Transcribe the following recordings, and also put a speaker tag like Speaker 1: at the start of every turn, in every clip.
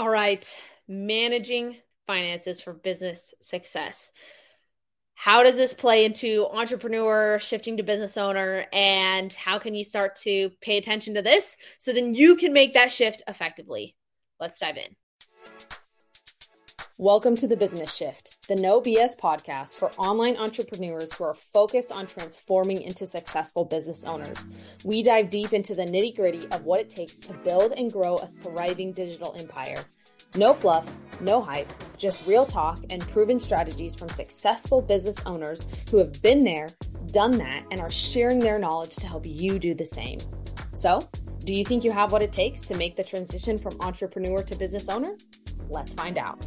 Speaker 1: All right, managing finances for business success. How does this play into entrepreneur shifting to business owner? And how can you start to pay attention to this so then you can make that shift effectively? Let's dive in. Welcome to the Business Shift, the No BS podcast for online entrepreneurs who are focused on transforming into successful business owners. We dive deep into the nitty gritty of what it takes to build and grow a thriving digital empire. No fluff, no hype, just real talk and proven strategies from successful business owners who have been there, done that, and are sharing their knowledge to help you do the same. So, do you think you have what it takes to make the transition from entrepreneur to business owner? Let's find out.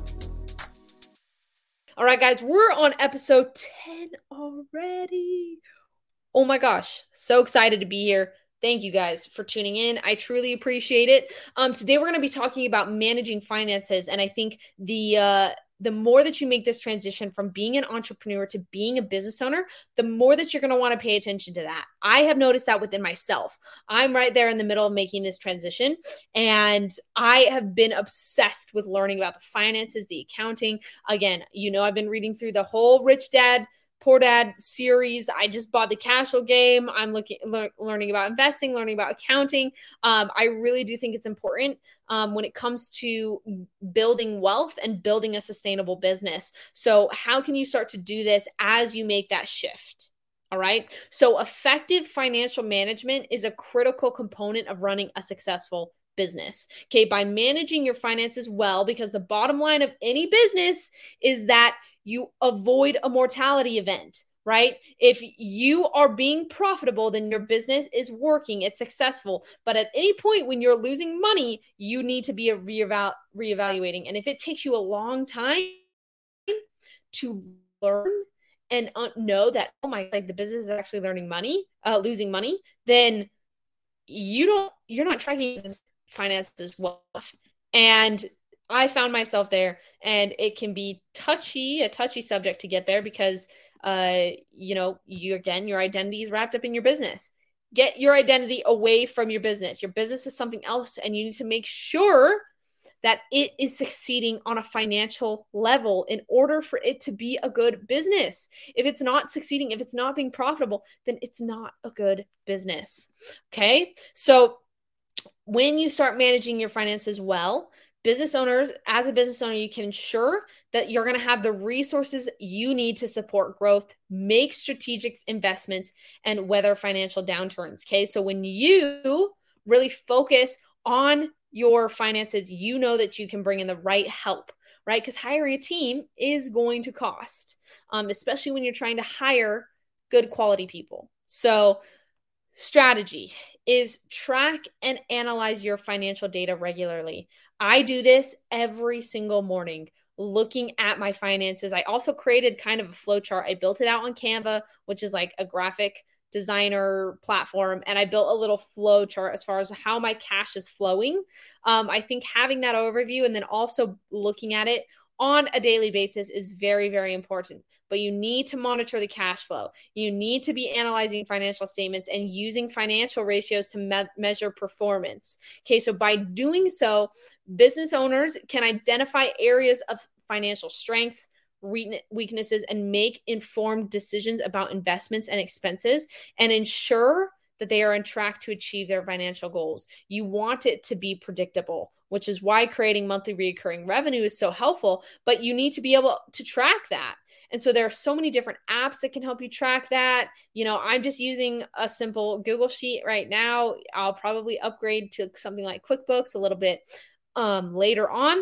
Speaker 1: All right, guys, we're on episode 10 already. Oh my gosh, so excited to be here. Thank you guys for tuning in. I truly appreciate it. Um, today we're going to be talking about managing finances, and I think the uh, the more that you make this transition from being an entrepreneur to being a business owner, the more that you're going to want to pay attention to that. I have noticed that within myself. I'm right there in the middle of making this transition, and I have been obsessed with learning about the finances, the accounting. Again, you know, I've been reading through the whole Rich Dad Poor Dad series. I just bought the cash flow game. I'm looking le- learning about investing, learning about accounting. Um, I really do think it's important um, when it comes to building wealth and building a sustainable business. So, how can you start to do this as you make that shift? All right. So, effective financial management is a critical component of running a successful business. Okay. By managing your finances well, because the bottom line of any business is that you avoid a mortality event right? If you are being profitable, then your business is working, it's successful. But at any point when you're losing money, you need to be a reeval- reevaluating. And if it takes you a long time to learn and uh, know that, oh my, like the business is actually learning money, uh, losing money, then you don't, you're not tracking finances well. And I found myself there, and it can be touchy, a touchy subject to get there because, uh, you know, you again, your identity is wrapped up in your business. Get your identity away from your business. Your business is something else, and you need to make sure that it is succeeding on a financial level in order for it to be a good business. If it's not succeeding, if it's not being profitable, then it's not a good business. Okay. So when you start managing your finances well, business owners, as a business owner, you can ensure that you're going to have the resources you need to support growth, make strategic investments, and weather financial downturns. Okay. So when you really focus on your finances, you know that you can bring in the right help, right? Because hiring a team is going to cost, um, especially when you're trying to hire good quality people. So, strategy is track and analyze your financial data regularly. I do this every single morning looking at my finances. I also created kind of a flow chart. I built it out on Canva, which is like a graphic designer platform, and I built a little flow chart as far as how my cash is flowing. Um, I think having that overview and then also looking at it on a daily basis is very, very important. But you need to monitor the cash flow. You need to be analyzing financial statements and using financial ratios to me- measure performance. Okay, so by doing so, business owners can identify areas of financial strengths, weaknesses, and make informed decisions about investments and expenses and ensure that they are on track to achieve their financial goals. You want it to be predictable, which is why creating monthly recurring revenue is so helpful, but you need to be able to track that. And so there are so many different apps that can help you track that. You know, I'm just using a simple Google Sheet right now. I'll probably upgrade to something like QuickBooks a little bit um, later on,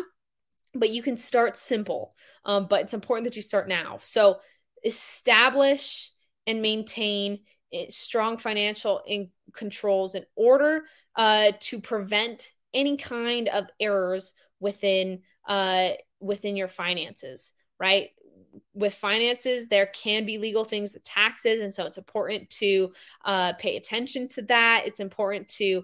Speaker 1: but you can start simple. Um, but it's important that you start now. So establish and maintain strong financial in controls in order uh, to prevent any kind of errors within uh, within your finances right? With finances there can be legal things taxes and so it's important to uh, pay attention to that. It's important to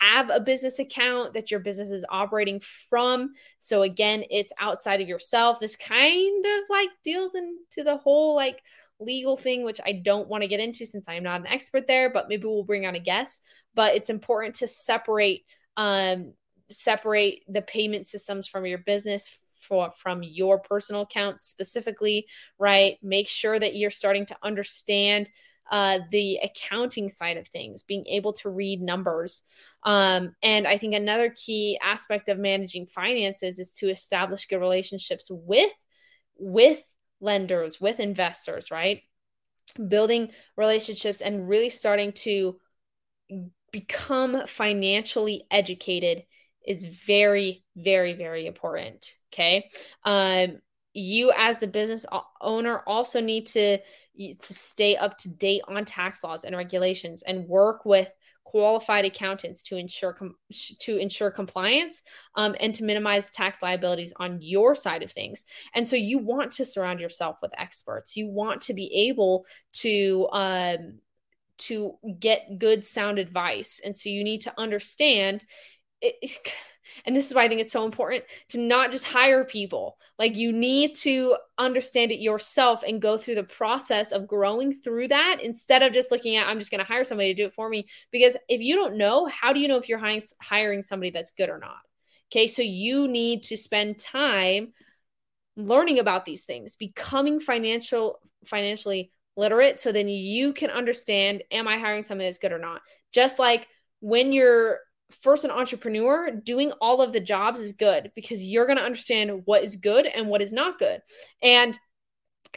Speaker 1: have a business account that your business is operating from. So again it's outside of yourself. This kind of like deals into the whole like legal thing, which I don't want to get into since I'm not an expert there, but maybe we'll bring on a guest. But it's important to separate um, separate the payment systems from your business for, from your personal accounts specifically, right? Make sure that you're starting to understand uh, the accounting side of things, being able to read numbers. Um, and I think another key aspect of managing finances is to establish good relationships with with lenders, with investors, right? Building relationships and really starting to become financially educated is very, very, very important. Okay. Um, you as the business owner also need to to stay up to date on tax laws and regulations and work with qualified accountants to ensure com- to ensure compliance um, and to minimize tax liabilities on your side of things. And so you want to surround yourself with experts. You want to be able to um, to get good sound advice. And so you need to understand it, and this is why I think it's so important to not just hire people. Like you need to understand it yourself and go through the process of growing through that instead of just looking at I'm just going to hire somebody to do it for me because if you don't know, how do you know if you're hiring somebody that's good or not? Okay? So you need to spend time learning about these things, becoming financial financially literate so then you can understand am I hiring somebody that's good or not? Just like when you're first an entrepreneur, doing all of the jobs is good because you're going to understand what is good and what is not good. And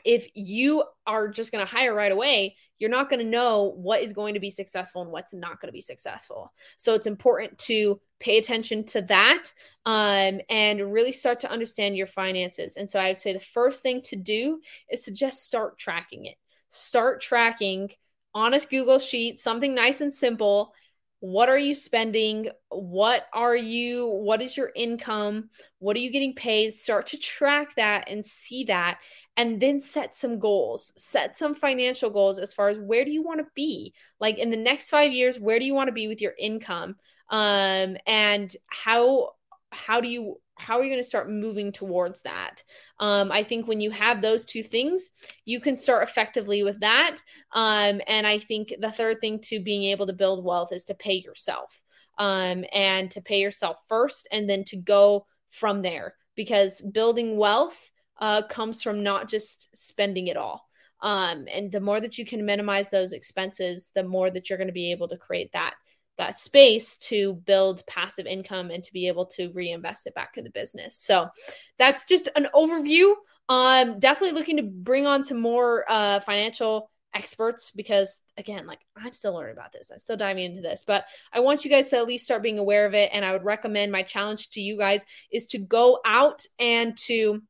Speaker 1: if you are just going to hire right away, you're not going to know what is going to be successful and what's not going to be successful. So it's important to pay attention to that um, and really start to understand your finances. And so I would say the first thing to do is to just start tracking it. Start tracking on a Google sheet, something nice and simple, what are you spending? What are you what is your income? What are you getting paid? Start to track that and see that and then set some goals set some financial goals as far as where do you want to be? Like in the next 5 years where do you want to be with your income? Um and how how do you how are you going to start moving towards that? Um, i think when you have those two things you can start effectively with that. Um, and i think the third thing to being able to build wealth is to pay yourself. Um, and to pay yourself first and then to go from there. Because building wealth uh, comes from not just spending it all. Um, and the more that you can minimize those expenses the more that you're going to be able to create that that space to build passive income and to be able to reinvest it back in the business. So that's just an overview. Um, definitely looking to bring on some more uh, financial experts because again like i'm still learning about this i'm still diving into this but i want you guys to at least start being aware of it and i would recommend my challenge to you guys is to go out and to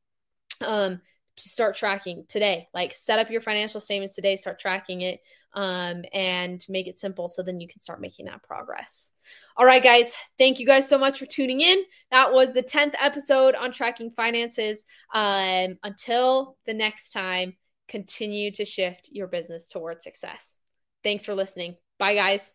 Speaker 1: um to start tracking today like set up your financial statements today start tracking it um, and make it simple so then you can start making that progress. All right, guys, thank you guys so much for tuning in. That was the 10th episode on tracking finances. Um, until the next time, continue to shift your business towards success. Thanks for listening. Bye, guys.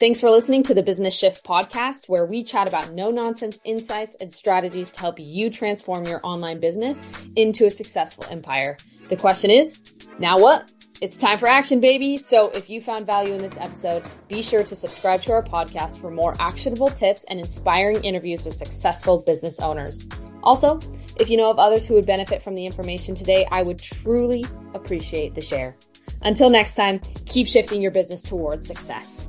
Speaker 1: Thanks for listening to the Business Shift podcast, where we chat about no nonsense insights and strategies to help you transform your online business into a successful empire. The question is, now what? It's time for action, baby. So if you found value in this episode, be sure to subscribe to our podcast for more actionable tips and inspiring interviews with successful business owners. Also, if you know of others who would benefit from the information today, I would truly appreciate the share. Until next time, keep shifting your business towards success.